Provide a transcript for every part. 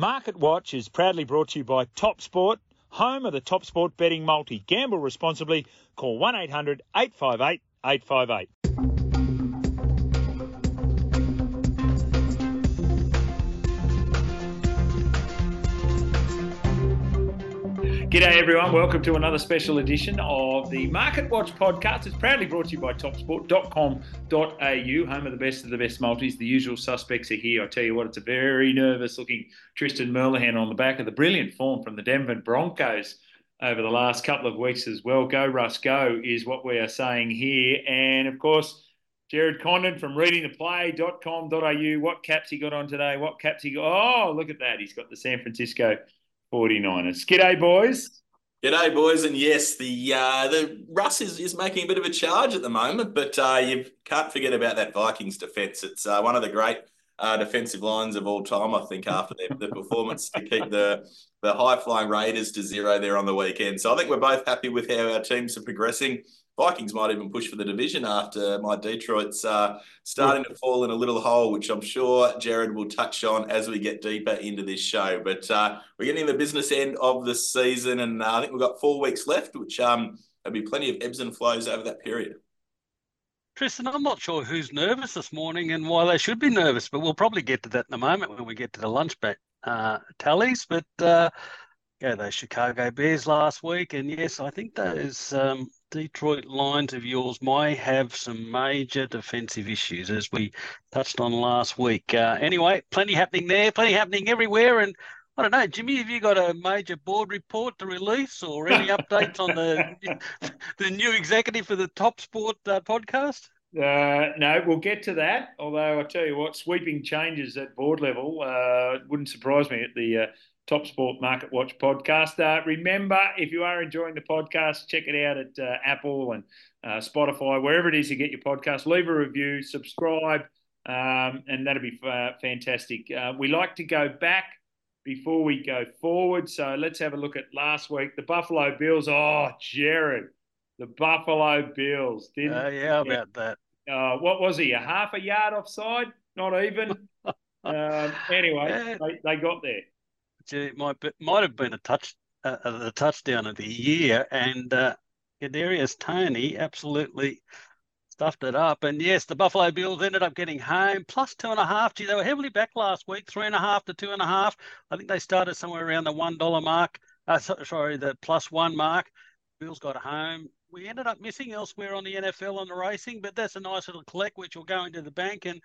Market Watch is proudly brought to you by Top Sport, home of the Top Sport betting multi. Gamble responsibly. Call 1 800 858 858. G'day everyone, welcome to another special edition of the Market Watch podcast. It's proudly brought to you by topsport.com.au, home of the best of the best multis. The usual suspects are here. I tell you what, it's a very nervous looking Tristan Merlehan on the back of the brilliant form from the Denver Broncos over the last couple of weeks as well. Go Russ, go is what we are saying here. And of course, Gerard Condon from readingtheplay.com.au. What caps he got on today? What caps he got? Oh, look at that. He's got the San Francisco 49ers. G'day, boys. G'day, boys, and yes, the uh, the Russ is, is making a bit of a charge at the moment, but uh, you can't forget about that Vikings defence. It's uh, one of the great uh, defensive lines of all time, I think, after their, the performance to keep the the high flying Raiders to zero there on the weekend. So I think we're both happy with how our teams are progressing. Vikings might even push for the division after my Detroit's uh, starting to fall in a little hole, which I'm sure Gerard will touch on as we get deeper into this show. But uh, we're getting the business end of the season, and uh, I think we've got four weeks left, which um, there'll be plenty of ebbs and flows over that period. Tristan, I'm not sure who's nervous this morning and why they should be nervous, but we'll probably get to that in a moment when we get to the lunch bet uh, tallies. But uh, yeah, those Chicago Bears last week, and yes, I think those um, Detroit Lions of yours might have some major defensive issues, as we touched on last week. Uh, anyway, plenty happening there, plenty happening everywhere. And I don't know, Jimmy, have you got a major board report to release or any updates on the the new executive for the Top Sport uh, podcast? Uh, no, we'll get to that. Although I tell you what, sweeping changes at board level uh, wouldn't surprise me at the uh, Top Sport Market Watch podcast. Uh, remember, if you are enjoying the podcast, check it out at uh, Apple and uh, Spotify, wherever it is you get your podcast. Leave a review, subscribe, um, and that'll be uh, fantastic. Uh, we like to go back before we go forward. So let's have a look at last week. The Buffalo Bills. Oh, Jared, the Buffalo Bills. Didn't uh, yeah, about that. what was he? A half a yard offside? Not even. um, anyway, they, they got there it might be, might have been a touch uh, uh, the touchdown of the year, and uh, Kadarius Toney absolutely stuffed it up. And yes, the Buffalo Bills ended up getting home plus two and a half. Gee, they were heavily back last week, three and a half to two and a half. I think they started somewhere around the one dollar mark. Uh, sorry, the plus one mark. Bills got home. We ended up missing elsewhere on the NFL and the racing, but that's a nice little collect which will go into the bank. And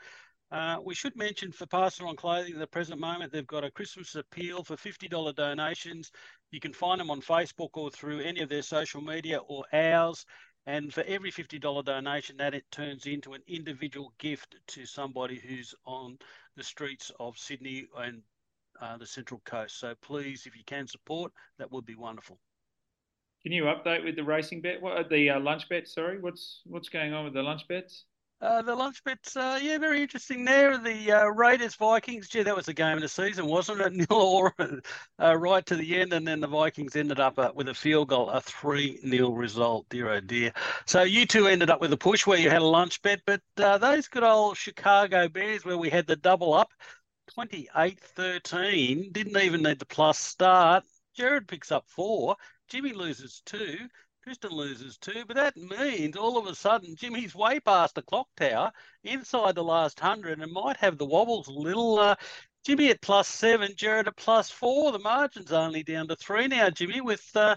uh, we should mention for Pass It On Clothing at the present moment, they've got a Christmas appeal for $50 donations. You can find them on Facebook or through any of their social media or ours. And for every $50 donation, that it turns into an individual gift to somebody who's on the streets of Sydney and uh, the Central Coast. So please, if you can support, that would be wonderful. Can you update with the racing bet? What the uh, lunch bet? Sorry, what's what's going on with the lunch bets? Uh, the lunch bets, uh, yeah, very interesting there. The uh, Raiders Vikings, gee, that was the game of the season, wasn't it? Nil or uh, right to the end, and then the Vikings ended up uh, with a field goal, a 3 0 result, dear oh dear. So you two ended up with a push where you had a lunch bet, but uh, those good old Chicago Bears where we had the double up, 28 13, didn't even need the plus start. Gerard picks up four, Jimmy loses two. Tristan loses two, but that means all of a sudden Jimmy's way past the clock tower inside the last hundred and might have the wobbles a little. Uh, Jimmy at plus seven, Gerard at plus four. The margin's only down to three now, Jimmy, with uh,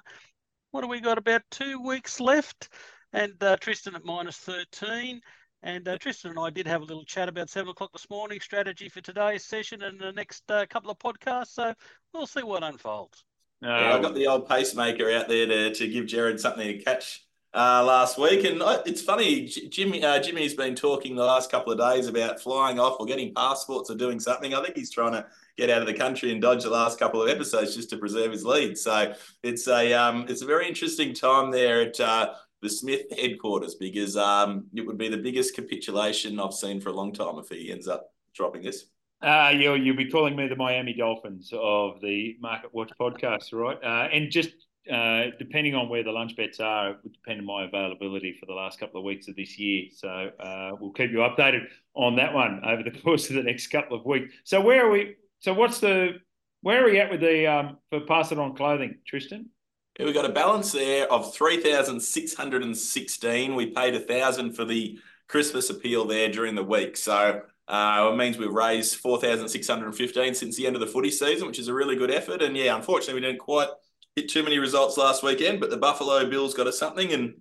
what have we got? About two weeks left. And uh, Tristan at minus 13. And uh, Tristan and I did have a little chat about seven o'clock this morning, strategy for today's session and the next uh, couple of podcasts. So we'll see what unfolds. Yeah, I got the old pacemaker out there to, to give Gerard something to catch uh, last week. And it's funny, Jimmy uh, Jimmy's been talking the last couple of days about flying off or getting passports or doing something. I think he's trying to get out of the country and dodge the last couple of episodes just to preserve his lead. So it's a um, it's a very interesting time there at uh, the Smith headquarters because um, it would be the biggest capitulation I've seen for a long time if he ends up dropping this. Uh, you'll, you'll be calling me the Miami Dolphins of the Market Watch podcast, right? Uh, and just uh, depending on where the lunch bets are, it would depend on my availability for the last couple of weeks of this year. So uh, we'll keep you updated on that one over the course of the next couple of weeks. So where are we? So what's the Where are we at with the um, for pass it on clothing, Tristan? Yeah, we got a balance there of three thousand six hundred and sixteen. We paid a thousand for the Christmas appeal there during the week, so uh, it means we've raised four thousand six hundred and fifteen since the end of the footy season, which is a really good effort. And yeah, unfortunately, we didn't quite hit too many results last weekend, but the Buffalo Bills got us something, and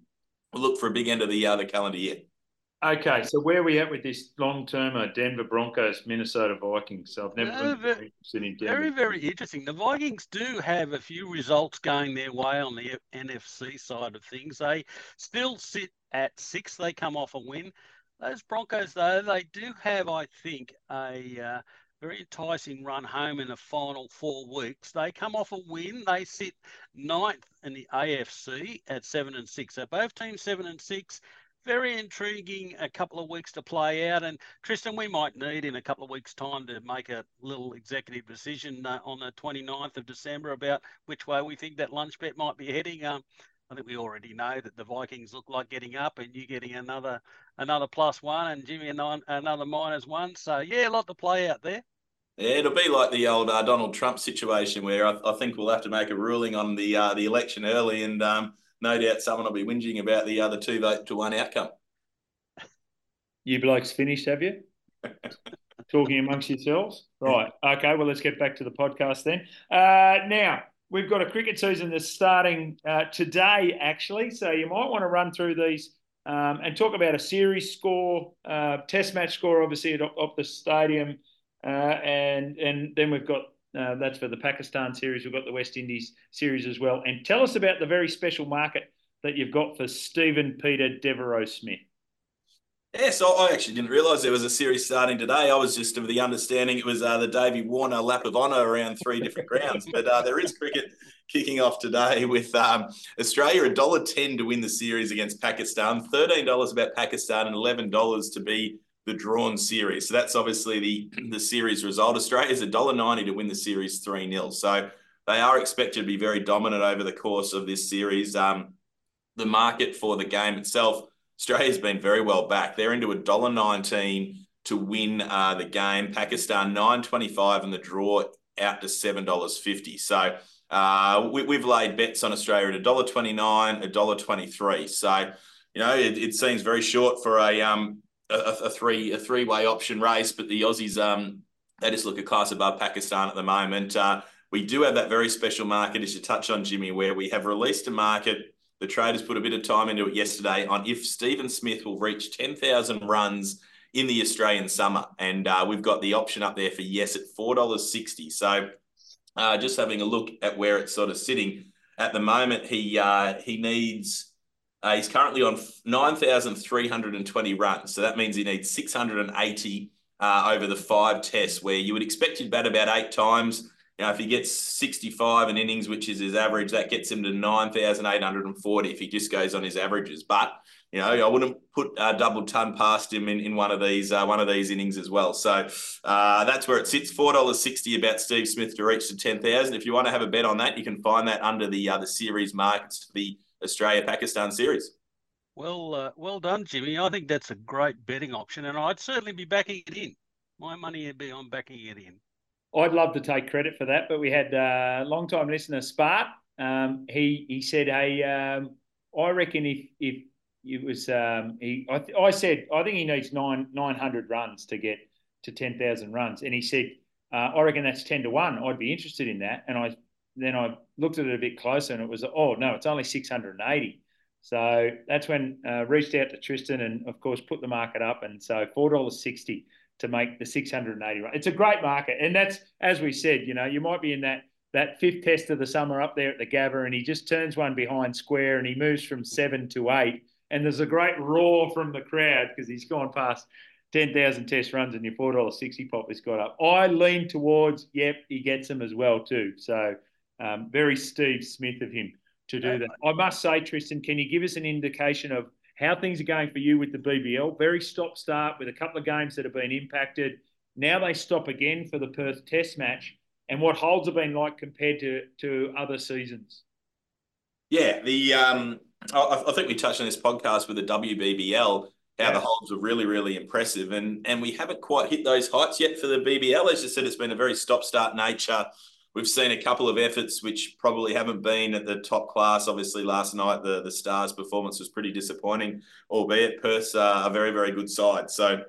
we'll look for a big end of the uh, the calendar year. Okay, so where are we at with this long termer Denver Broncos, Minnesota Vikings? So I've never Uh, been ve- very interested in Denver. Very, very interesting. The Vikings do have a few results going their way on the NFC side of things. They still sit at six. They come off a win. Those Broncos, though, they do have, I think, a uh, very enticing run home in the final four weeks. They come off a win. They sit ninth in the AFC at seven and six. So both teams seven and six. Very intriguing. A couple of weeks to play out, and Tristan, we might need in a couple of weeks' time to make a little executive decision uh, on the 29th of December about which way we think that lunch bet might be heading. Um, I think we already know that the Vikings look like getting up, and you getting another another plus one, and Jimmy and another minus one. So yeah, a lot to play out there. Yeah, it'll be like the old uh, Donald Trump situation where I, I, think we'll have to make a ruling on the uh, the election early, and um, no doubt someone will be whinging about the other two vote to one outcome. You blokes finished, have you? Talking amongst yourselves? Right. Okay, well, let's get back to the podcast then. Uh, now, we've got a cricket season that's starting uh, today, actually. So you might want to run through these um, and talk about a series score, uh, test match score, obviously, at the Stadium. Uh, and, and then we've got uh, that's for the Pakistan series. We've got the West Indies series as well. And tell us about the very special market that you've got for Steven Peter Devereux Smith. Yeah, so I actually didn't realise there was a series starting today. I was just of the understanding it was uh, the Davey Warner lap of honour around three different grounds. But uh, there is cricket kicking off today with um, Australia a dollar ten to win the series against Pakistan, thirteen dollars about Pakistan, and eleven dollars to be the drawn series. So that's obviously the the series result. Australia is a dollar ninety to win the series three 0 So they are expected to be very dominant over the course of this series. Um, the market for the game itself. Australia's been very well back. They're into a dollar nineteen to win uh, the game. Pakistan nine twenty five and the draw out to seven dollars fifty. So uh, we, have laid bets on Australia at a dollar twenty nine, a dollar twenty three. So you know it, it, seems very short for a um a, a three a three way option race, but the Aussies um they just look a class above Pakistan at the moment. Uh, we do have that very special market, as you touch on, Jimmy, where we have released a market the traders put a bit of time into it yesterday on if Steven Smith will reach 10,000 runs in the Australian summer. And uh, we've got the option up there for yes at $4.60. So uh, just having a look at where it's sort of sitting at the moment, he uh, he needs, uh, he's currently on 9,320 runs. So that means he needs 680 uh, over the five tests, where you would expect he'd bat about eight times. Now, if he gets 65 in innings, which is his average, that gets him to 9,840 if he just goes on his averages. But, you know, I wouldn't put a double ton past him in, in one of these uh, one of these innings as well. So uh, that's where it sits. $4.60 about Steve Smith to reach to 10,000. If you want to have a bet on that, you can find that under the uh, the series markets for the Australia-Pakistan series. Well, uh, well done, Jimmy. I think that's a great betting option, and I'd certainly be backing it in. My money would be on backing it in. I'd love to take credit for that, but we had a uh, long time listener Spart. Um, he he said, "Hey, um, I reckon if if it was um, he, I, th- I said I think he needs nine nine hundred runs to get to ten thousand runs, and he said, uh, I reckon that's ten to one. I'd be interested in that, and I then I looked at it a bit closer, and it was oh no, it's only six hundred and eighty. So that's when uh, reached out to Tristan, and of course put the market up, and so four dollars sixty to make the 680 run. It's a great market. And that's, as we said, you know, you might be in that that fifth test of the summer up there at the Gabba and he just turns one behind square and he moves from seven to eight. And there's a great roar from the crowd because he's gone past 10,000 test runs and your $4.60 pop has got up. I lean towards, yep, he gets them as well too. So um, very Steve Smith of him to do that. I must say, Tristan, can you give us an indication of how things are going for you with the BBL. Very stop start with a couple of games that have been impacted. Now they stop again for the Perth Test match. And what holds have been like compared to, to other seasons? Yeah, the um, I, I think we touched on this podcast with the WBBL how yeah. the holds were really, really impressive. And and we haven't quite hit those heights yet for the BBL. As you said, it's been a very stop start nature we've seen a couple of efforts which probably haven't been at the top class. Obviously, last night the the Stars' performance was pretty disappointing, albeit Perth uh, a very very good side. So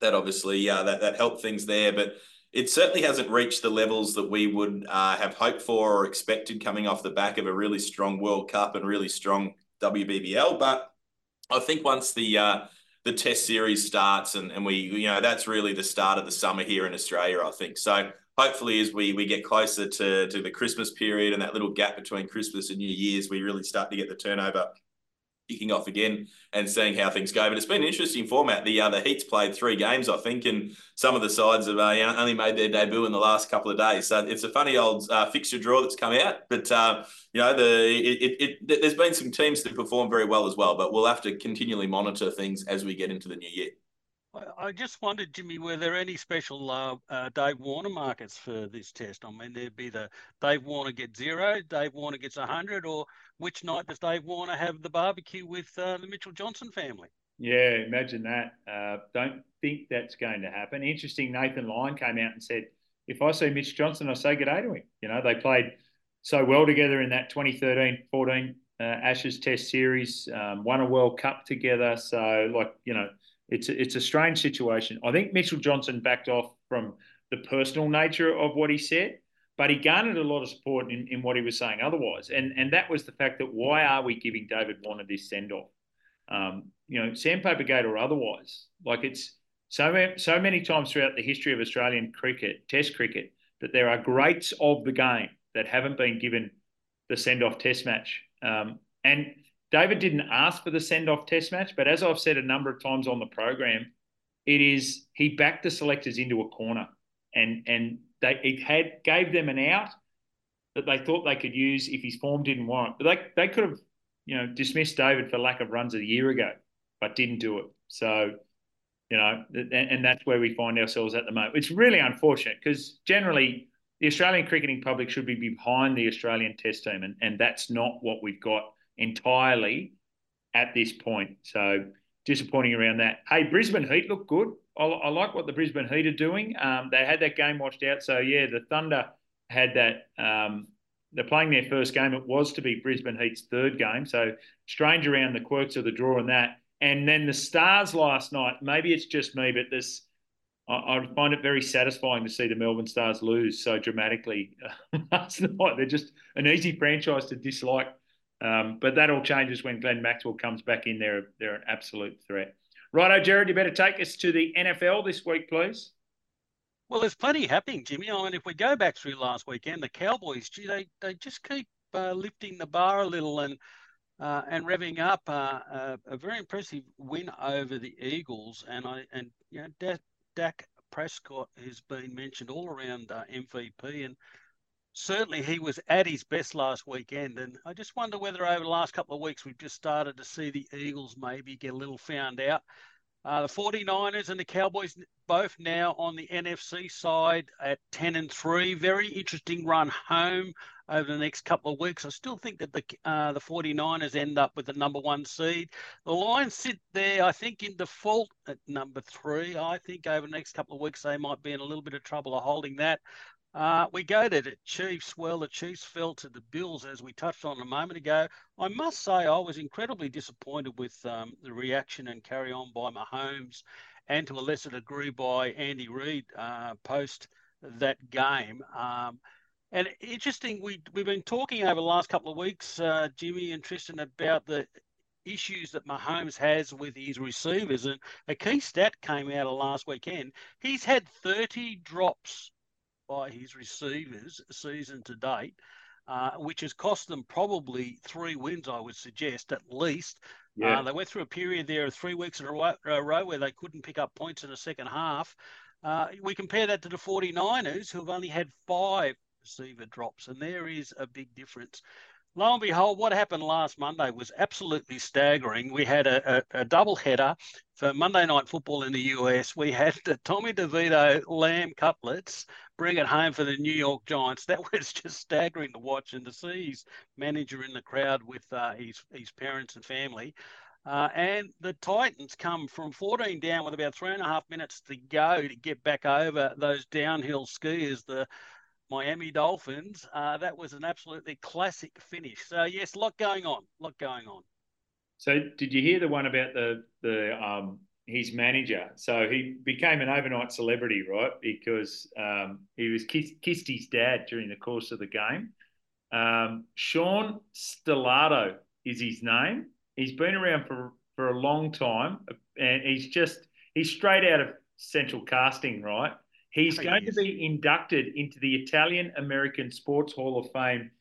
that obviously uh, that that helped things there, but. It certainly hasn't reached the levels that we would uh, have hoped for or expected coming off the back of a really strong World Cup and really strong WBBL. But I think once the uh, the Test series starts and, and we you know that's really the start of the summer here in Australia. I think so hopefully as we we get closer to to the Christmas period and that little gap between Christmas and New Year's, we really start to get the turnover kicking off again and seeing how things go. But it's been an interesting format. The uh, the Heat's played three games, I think, and some of the sides have uh, only made their debut in the last couple of days. So it's a funny old uh, fixture draw that's come out. But uh, you know, the it, it, it, there's been some teams that perform very well as well. But we'll have to continually monitor things as we get into the new year. I just wondered, Jimmy, were there any special uh, uh, Dave Warner markets for this test? I mean, there'd be the Dave Warner gets zero, Dave Warner gets 100, or which night does Dave Warner have the barbecue with uh, the Mitchell Johnson family? Yeah, imagine that. Uh, don't think that's going to happen. Interesting, Nathan Lyon came out and said, if I see Mitch Johnson, I say good day to him. You know, they played so well together in that 2013 14 uh, Ashes Test series, um, won a World Cup together. So, like, you know, it's a, it's a strange situation. I think Mitchell Johnson backed off from the personal nature of what he said, but he garnered a lot of support in, in what he was saying otherwise. And and that was the fact that why are we giving David Warner this send off? Um, you know, Sandpaper Gate or otherwise. Like it's so so many times throughout the history of Australian cricket, Test cricket, that there are greats of the game that haven't been given the send off Test match. Um, and David didn't ask for the send off test match, but as I've said a number of times on the program, it is he backed the selectors into a corner and and they it had gave them an out that they thought they could use if his form didn't warrant. But they they could have, you know, dismissed David for lack of runs a year ago, but didn't do it. So, you know, and, and that's where we find ourselves at the moment. It's really unfortunate because generally the Australian cricketing public should be behind the Australian Test team, and, and that's not what we've got entirely at this point. So disappointing around that. Hey, Brisbane Heat look good. I, I like what the Brisbane Heat are doing. Um, they had that game watched out. So yeah, the Thunder had that. Um, they're playing their first game. It was to be Brisbane Heat's third game. So strange around the quirks of the draw and that. And then the Stars last night. Maybe it's just me, but this. I, I find it very satisfying to see the Melbourne Stars lose so dramatically last night. They're just an easy franchise to dislike um, but that all changes when Glenn Maxwell comes back in. They're, they're an absolute threat. Righto, Gerard, you better take us to the NFL this week, please. Well, there's plenty happening, Jimmy. I mean, if we go back through last weekend, the Cowboys, gee, they, they just keep uh, lifting the bar a little and uh, and revving up. Uh, uh a very impressive win over the Eagles, and I and you know Dak Prescott has been mentioned all around uh, MVP, and certainly he was at his best last weekend. And I just wonder whether over the last couple of weeks we've just started to see the Eagles maybe get a little found out. Uh, the 49ers and the Cowboys both now on the NFC side at 10 and 3. Very interesting run home over the next couple of weeks. I still think that the uh, the 49ers end up with the number one seed. The Lions sit there, I think, in default at number three. I think over the next couple of weeks they might be in a little bit of trouble of holding that. Uh, we go to the Chiefs. Well, the Chiefs fell to the Bills, as we touched on a moment ago. I must say, I was incredibly disappointed with um, the reaction and carry on by Mahomes, and to a lesser degree by Andy Reid uh, post that game. Um, and interesting, we we've been talking over the last couple of weeks, uh, Jimmy and Tristan, about the issues that Mahomes has with his receivers. And a key stat came out of last weekend. He's had 30 drops by his receivers season to date, uh, which has cost them probably three wins, I would suggest, at least. Yeah. Uh, they went through a period there of three weeks in a row, a row where they couldn't pick up points in the second half. Uh, we compare that to the 49ers, who have only had five receiver drops, and there is a big difference lo and behold, what happened last Monday was absolutely staggering. We had a, a, a double header for Monday Night Football in the US. We had the Tommy DeVito lamb cutlets bring it home for the New York Giants. That was just staggering to watch and to see his manager in the crowd with uh, his, his parents and family. Uh, and the Titans come from 14 down with about three and a half minutes to go to get back over those downhill skiers. The Miami Dolphins. Uh, that was an absolutely classic finish. So yes, a lot going on, lot going on. So did you hear the one about the the um, his manager? So he became an overnight celebrity, right? Because um, he was kissed, kissed his dad during the course of the game. Um, Sean Stellato is his name. He's been around for for a long time, and he's just he's straight out of Central Casting, right? He's going to be inducted into the Italian American Sports Hall of Fame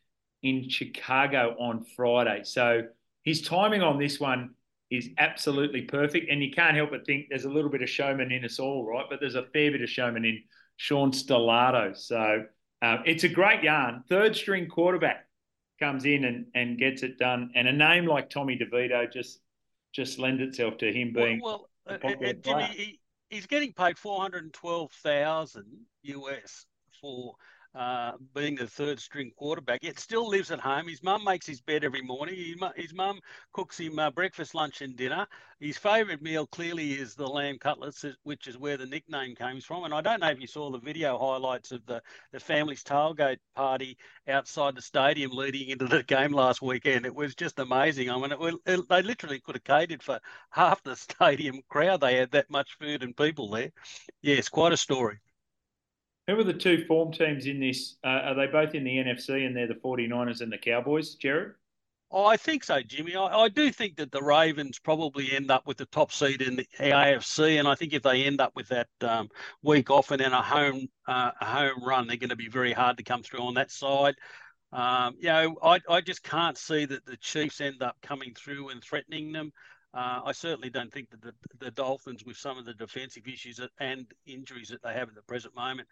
in Chicago on Friday. So his timing on this one is absolutely perfect. And you can't help but think there's a little bit of showman in us all, right? But there's a fair bit of showman in Sean Stellato. So um, it's a great yarn. Third string quarterback comes in and, and gets it done. And a name like Tommy DeVito just just lends itself to him being. Well, well uh, uh Jimmy, he, he's getting paid four hundred and twelve thousand US for uh, being the third string quarterback. Yet still lives at home. His mum makes his bed every morning. His mum cooks him uh, breakfast, lunch, and dinner. His favourite meal clearly is the lamb cutlets, which is where the nickname comes from. And I don't know if you saw the video highlights of the, the family's tailgate party outside the stadium leading into the game last weekend. It was just amazing. I mean, it, it, they literally could have catered for half the stadium crowd. They had that much food and people there. Yes, quite a story. Who are the two form teams in this? Uh, are they both in the NFC and they're the 49ers and the Cowboys, Gerard? Oh, I think so, Jimmy. I, I, do think that the Ravens probably end up with the top seed in the AFC, and I think if they end up with that um, week off and then a home uh, a home run, they're going to be very hard to come through on that side. Um, you know, I, I just can't see that the Chiefs end up coming through and threatening them. Uh, I certainly don't think that the, the Dolphins, with some of the defensive issues and injuries that they have at the present moment,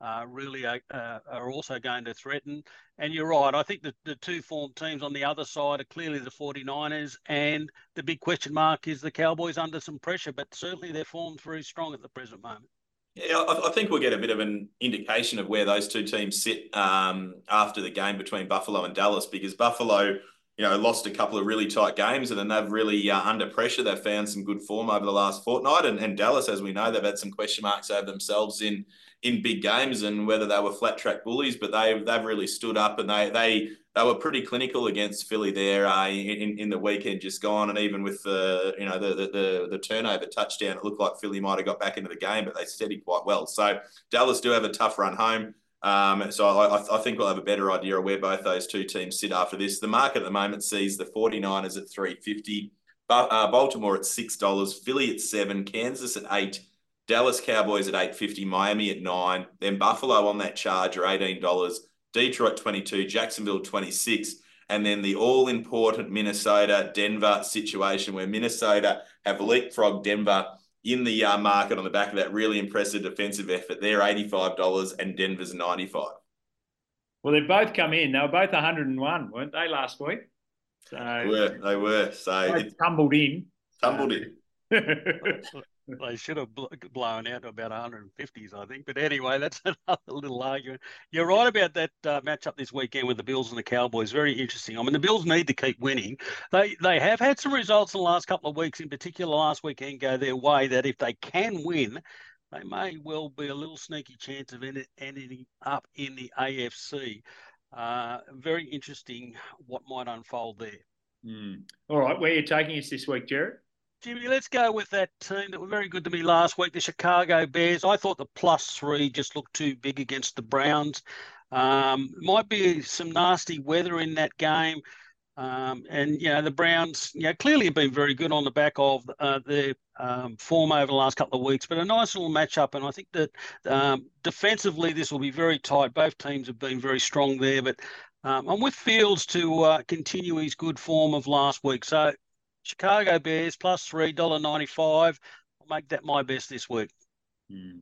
uh, really are, uh, are, also going to threaten. And you're right. I think the, the two formed teams on the other side are clearly the 49ers. And the big question mark is the Cowboys under some pressure, but certainly they're formed very strong at the present moment. Yeah, I, I think we'll get a bit of an indication of where those two teams sit um, after the game between Buffalo and Dallas because Buffalo you know, lost a couple of really tight games, and then they've really uh, under pressure. They've found some good form over the last fortnight, and, and Dallas, as we know, they've had some question marks over themselves in in big games and whether they were flat track bullies, but they they've really stood up and they they they were pretty clinical against Philly there uh, in in the weekend just gone, and even with the you know the, the the the turnover touchdown, it looked like Philly might have got back into the game, but they steadied quite well. So Dallas do have a tough run home. Um, so I, I, think we'll have a better idea of where both those two teams sit after this. The market at the moment sees the 49ers at 350, uh, Baltimore at $6, Philly at 7 Kansas at 8 Dallas Cowboys at 850 Miami at 9 then Buffalo on that charge are $18, Detroit 22 Jacksonville 26 and then the all important Minnesota Denver situation where Minnesota have leapfrogged Denver in the uh, market on the back of that really impressive defensive effort. They're $85 and Denver's 95 Well, they've both come in. They were both 101, weren't they, last week? So they were. They were. So it tumbled in. Tumbled in. they should have blown out to about 150s, I think. But anyway, that's another little argument. You're right about that uh, matchup this weekend with the Bills and the Cowboys. Very interesting. I mean, the Bills need to keep winning. They they have had some results in the last couple of weeks, in particular last weekend, go their way. That if they can win, they may well be a little sneaky chance of ending up in the AFC. Uh, very interesting what might unfold there. Mm. All right, where are you taking us this week, Gerard? Jimmy, let's go with that team that were very good to me last week, the Chicago Bears. I thought the plus three just looked too big against the Browns. Um, might be some nasty weather in that game. Um, and, you know, the Browns, you know, clearly have been very good on the back of uh, their um, form over the last couple of weeks, but a nice little matchup. And I think that um, defensively, this will be very tight. Both teams have been very strong there, but um, I'm with Fields to uh, continue his good form of last week. So Chicago Bears plus three dollar ninety five. I'll make that my best this week. Hmm.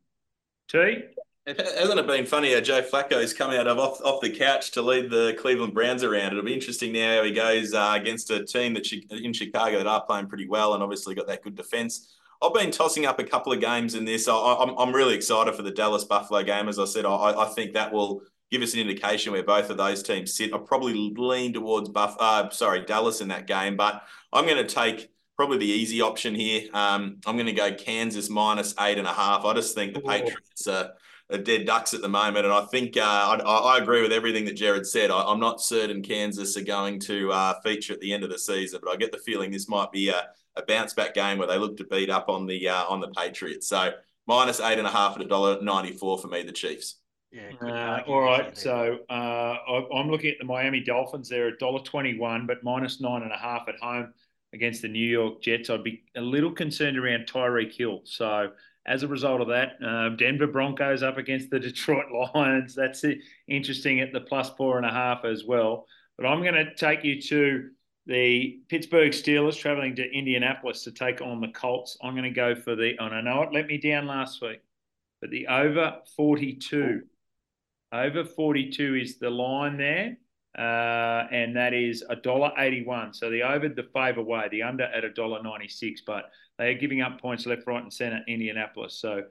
T. Hasn't it been funny how Joe Flacco's come out of off, off the couch to lead the Cleveland Browns around? It'll be interesting now how he goes uh, against a team that in Chicago that are playing pretty well and obviously got that good defense. I've been tossing up a couple of games in this. I, am I'm really excited for the Dallas Buffalo game. As I said, I, I think that will give us an indication where both of those teams sit. I probably lean towards Buff, uh, sorry, Dallas in that game, but I'm going to take probably the easy option here. Um, I'm going to go Kansas minus eight and a half. I just think the Patriots are of dead ducks at the moment. And I think uh, I, I, agree with everything that Gerard said. I, am not certain Kansas are going to uh, feature at the end of the season, but I get the feeling this might be a, a bounce back game where they look to beat up on the uh, on the Patriots. So minus eight and a half at a dollar ninety four for me, the Chiefs. Yeah, uh, all right. So uh, I, I'm looking at the Miami Dolphins. They're a dollar twenty-one, but minus nine and a half at home against the New York Jets. I'd be a little concerned around Tyreek Hill. So as a result of that, uh, Denver Broncos up against the Detroit Lions. That's interesting at the plus four and a half as well. But I'm going to take you to the Pittsburgh Steelers traveling to Indianapolis to take on the Colts. I'm going to go for the, and I know it let me down last week, but the over 42. Over 42 is the line there. Uh, and that is a dollar eighty-one. So the over the favour way, the under at a dollar ninety-six. But they are giving up points left, right, and centre. Indianapolis. So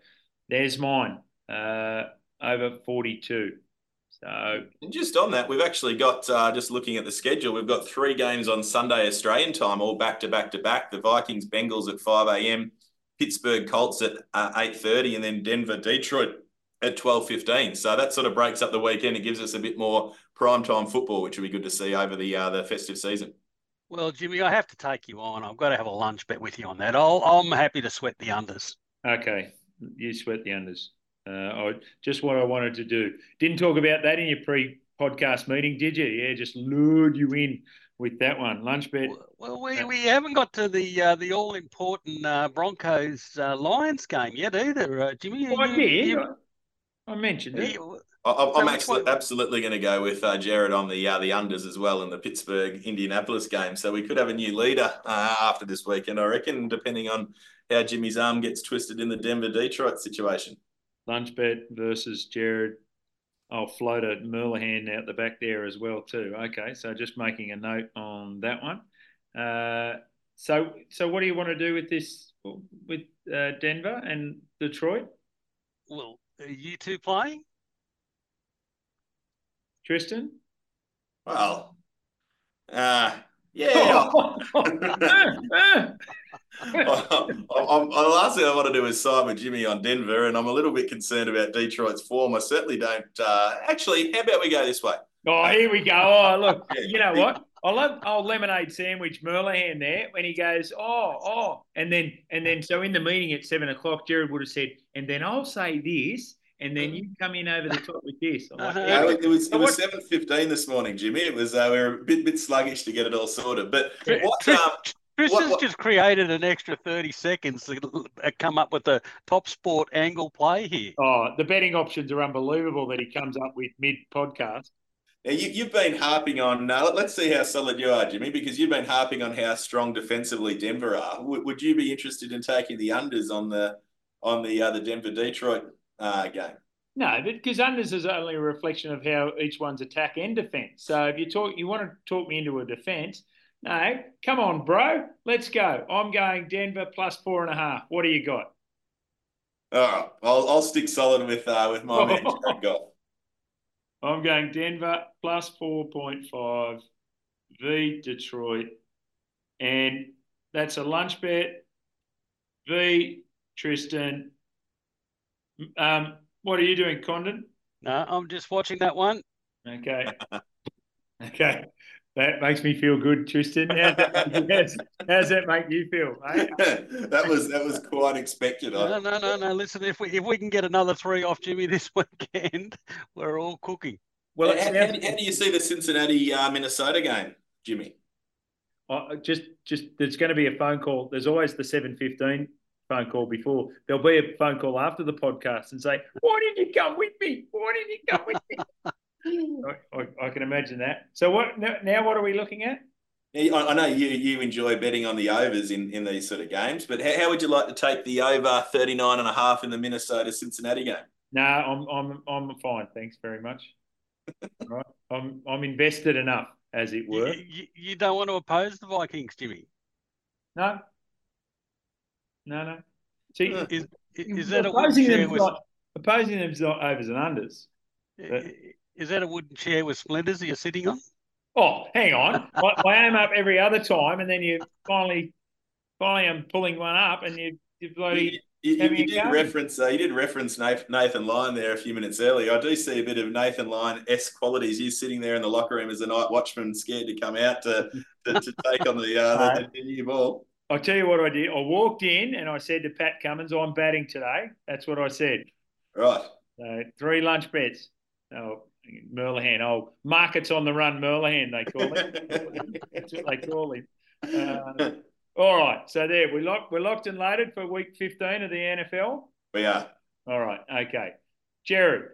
there's mine uh, over forty-two. So and just on that, we've actually got uh, just looking at the schedule. We've got three games on Sunday Australian time, all back to back to back. The Vikings Bengals at five a.m., Pittsburgh Colts at uh, eight thirty, and then Denver Detroit at twelve fifteen. So that sort of breaks up the weekend. It gives us a bit more prime time football, which will be good to see over the uh, the festive season. Well, Jimmy, I have to take you on. I've got to have a lunch bet with you on that. I'll, I'm happy to sweat the unders. Okay, you sweat the unders. Uh, just what I wanted to do. Didn't talk about that in your pre-podcast meeting, did you? Yeah, just lured you in with that one. Lunch bet. Well, we, we haven't got to the uh, the all important uh, Broncos uh, Lions game yet either, uh, Jimmy. Well, you, I did. You, I mentioned it. I'm actually absolutely going to go with uh, Gerard on the uh, the unders as well in the Pittsburgh Indianapolis game. So we could have a new leader uh, after this weekend, I reckon, depending on how Jimmy's arm gets twisted in the Denver Detroit situation. Lunch bet versus Gerard. I'll float a Merlehan out the back there as well too. Okay, so just making a note on that one. Uh, so so what do you want to do with this with uh, Denver and Detroit? Well, are you two playing? Tristan? Well, uh, yeah. well, I'm, the last thing I want to do is side with Jimmy on Denver, and I'm a little bit concerned about Detroit's form. I certainly don't. Uh, actually, how about we go this way? Oh, here we go. Oh, look, you know what? I love old lemonade sandwich Merlehan there when he goes, oh, oh, and then and then so in the meeting at seven o'clock, Gerard would have said, and then I'll say this, and then you come in over the top with this. Like, uh-huh. yeah, it was it was seven fifteen this morning, Jimmy. It was uh, we were a bit bit sluggish to get it all sorted. But what? Um, Tristan's just created an extra 30 seconds to come up with a top sport angle play here. Oh, the betting options are unbelievable that he comes up with mid podcast. Now you, have been harping on. Uh, let's see how solid you are, Jimmy, because you've been harping on how strong defensively Denver are. W- would you be interested in taking the unders on the on the uh, the Denver Detroit uh, game. No, because unders is only a reflection of how each one's attack and defense. So if you talk, you want to talk me into a defense. No, come on, bro. Let's go. I'm going Denver plus four and a half. What do you got? All right, I'll, I'll stick solid with uh, with my man I'm going Denver plus four point five, v Detroit, and that's a lunch bet. V Tristan um, what are you doing, Condon? No, I'm just watching that one. Okay. okay. That makes me feel good, Tristan. How's that, how's that make you feel? Eh? that was that was quite expected. No, no, no, no. Listen, if we if we can get another three off Jimmy this weekend, we're all cooking. Well, how, how, how do you see the Cincinnati uh, Minnesota game, Jimmy? Uh, just just there's going to be a phone call. There's always the seven fifteen phone call before. There'll be a phone call after the podcast and say, "Why did you come with me? Why did you come with me?" I, I, I, can imagine that. So what now? What are we looking at? I know you you enjoy betting on the overs in, in these sort of games, but how, how would you like to take the over 39 and a half in the Minnesota Cincinnati game? No, I'm I'm I'm fine. Thanks very much. right, I'm I'm invested enough, as it were. You, you, you don't want to oppose the Vikings, Jimmy? No, no, no. See, is, is that a wooden chair not, opposing them not overs and unders? But, is that a wooden chair with splinters that you're sitting on? Oh, hang on. I, I aim up every other time, and then you finally, finally, I'm pulling one up, and you you bloody You, you, you did reference uh, you did reference Nathan Lyon there a few minutes earlier. I do see a bit of Nathan Lyon s qualities. You sitting there in the locker room as a night watchman, scared to come out to to, to take on the, uh, the, the new ball. I'll tell you what I did. I walked in and I said to Pat Cummins, "I'm batting today." That's what I said. Right. So three lunch bets. Oh, Merlehan. Oh, markets on the run, Merlehan. They call it. That's what they call him. Uh, all right, so there we lock we're locked and loaded for week fifteen of the NFL. We are. All right, okay. Gerard,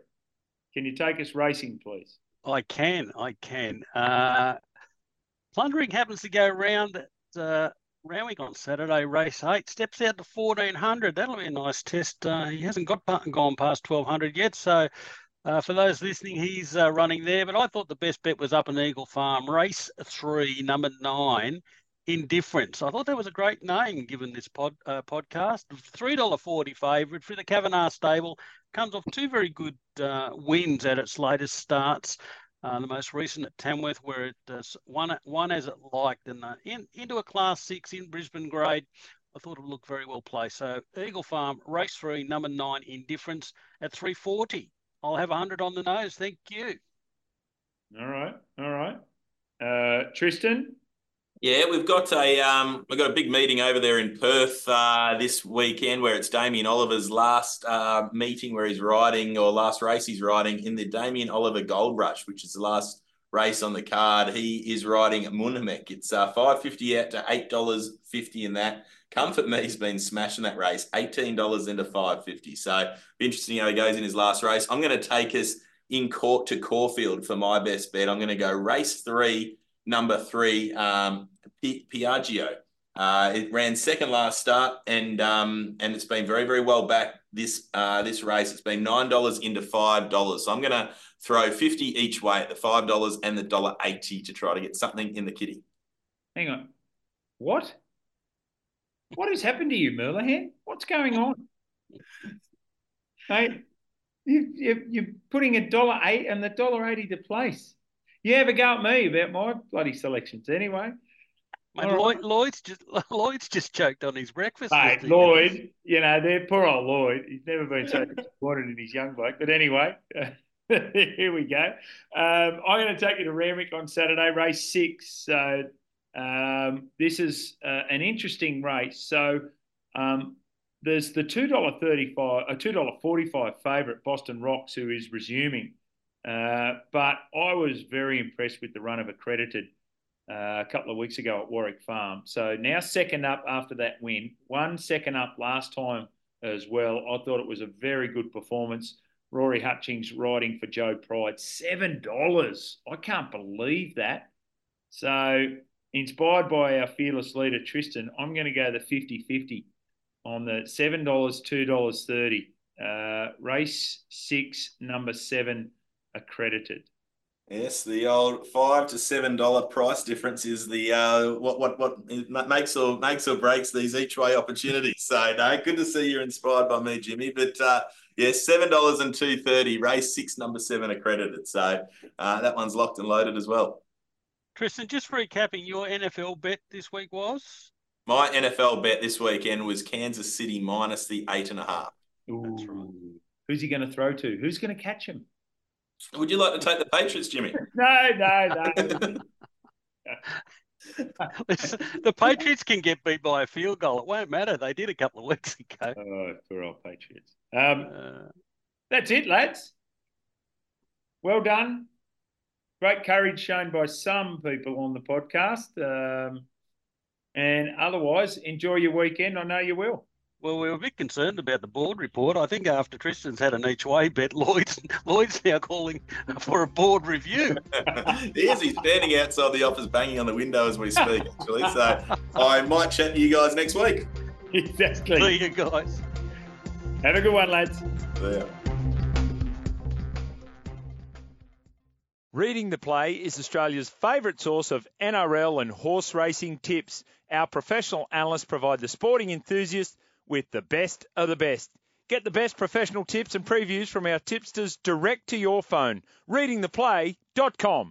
can you take us racing, please? I can, I can. Uh, plundering happens to go round at uh, Randwick on Saturday, race eight. Steps out to fourteen hundred. That'll be a nice test. Uh, he hasn't got gone past twelve hundred yet, so. Uh, for those listening, he's uh, running there, but I thought the best bet was up in Eagle Farm, race three, number nine indifference. I thought that was a great name given this pod uh, podcast. Three dollar forty favourite for the Kavanagh stable comes off two very good uh, wins at its latest starts. Uh, the most recent at Tamworth, where it uh, won, won as it liked, and in, into a Class Six in Brisbane grade. I thought it looked very well placed. So Eagle Farm race three, number nine, indifference at three forty. I'll have hundred on the nose. Thank you. All right, all right. Uh, Tristan, yeah, we've got a um, we've got a big meeting over there in Perth uh, this weekend where it's Damien Oliver's last uh, meeting where he's riding or last race he's riding in the Damien Oliver Gold Rush, which is the last race on the card. He is riding Munhamek. It's uh, five fifty out to eight dollars fifty in that. Comfort Me's been smashing that race, eighteen dollars into five fifty. So be interesting how he goes in his last race. I'm going to take us in court to Caulfield for my best bet. I'm going to go race three number three, um, Piaggio. Uh, it ran second last start, and um, and it's been very very well back this uh, this race. It's been nine dollars into five dollars. So I'm going to throw fifty each way at the five dollars and the dollar eighty to try to get something in the kitty. Hang on, what? What has happened to you, Merlehan? What's going on? hey, you, you're putting a dollar eight and the dollar eighty to place. You have a go at me about my bloody selections anyway. Mate, Lloyd, right. Lloyd's just Lloyd's just choked on his breakfast. Mate, Lloyd, you know, they're poor old Lloyd. He's never been so disappointed in his young bloke. But anyway, here we go. Um, I'm going to take you to Randwick on Saturday, race six. So um, this is uh, an interesting race. So um, there's the two dollar thirty-five, a two dollar forty-five favourite, Boston Rocks, who is resuming. Uh, but I was very impressed with the run of accredited uh, a couple of weeks ago at Warwick Farm. So now second up after that win, one second up last time as well. I thought it was a very good performance. Rory Hutchings riding for Joe Pride, seven dollars. I can't believe that. So inspired by our fearless leader Tristan, I'm going to go the 50-50 on the seven dollars, two dollars thirty. Uh, race six, number seven accredited. Yes, the old five to seven dollar price difference is the uh, what what what makes or makes or breaks these each way opportunities. So no, good to see you're inspired by me, Jimmy. But uh, yes, seven dollars and two thirty. Race six, number seven accredited. So uh, that one's locked and loaded as well. Tristan, just recapping, your NFL bet this week was my NFL bet this weekend was Kansas City minus the eight and a half. Ooh. That's right. Who's he going to throw to? Who's going to catch him? Would you like to take the Patriots, Jimmy? no, no, no. the Patriots can get beat by a field goal. It won't matter. They did a couple of weeks ago. Oh, poor old Patriots. Um, uh, that's it, lads. Well done. Great courage shown by some people on the podcast. Um, and otherwise, enjoy your weekend. I know you will. Well, we were a bit concerned about the board report. I think after Tristan's had an each way bet, Lloyd's Lloyd's now calling for a board review. he is. He's standing outside the office, banging on the window as we speak. Actually, so I might chat to you guys next week. Exactly. See you guys. Have a good one, lads. Yeah. Reading the Play is Australia's favourite source of NRL and horse racing tips. Our professional analysts provide the sporting enthusiast with the best of the best. Get the best professional tips and previews from our tipsters direct to your phone. Readingtheplay.com.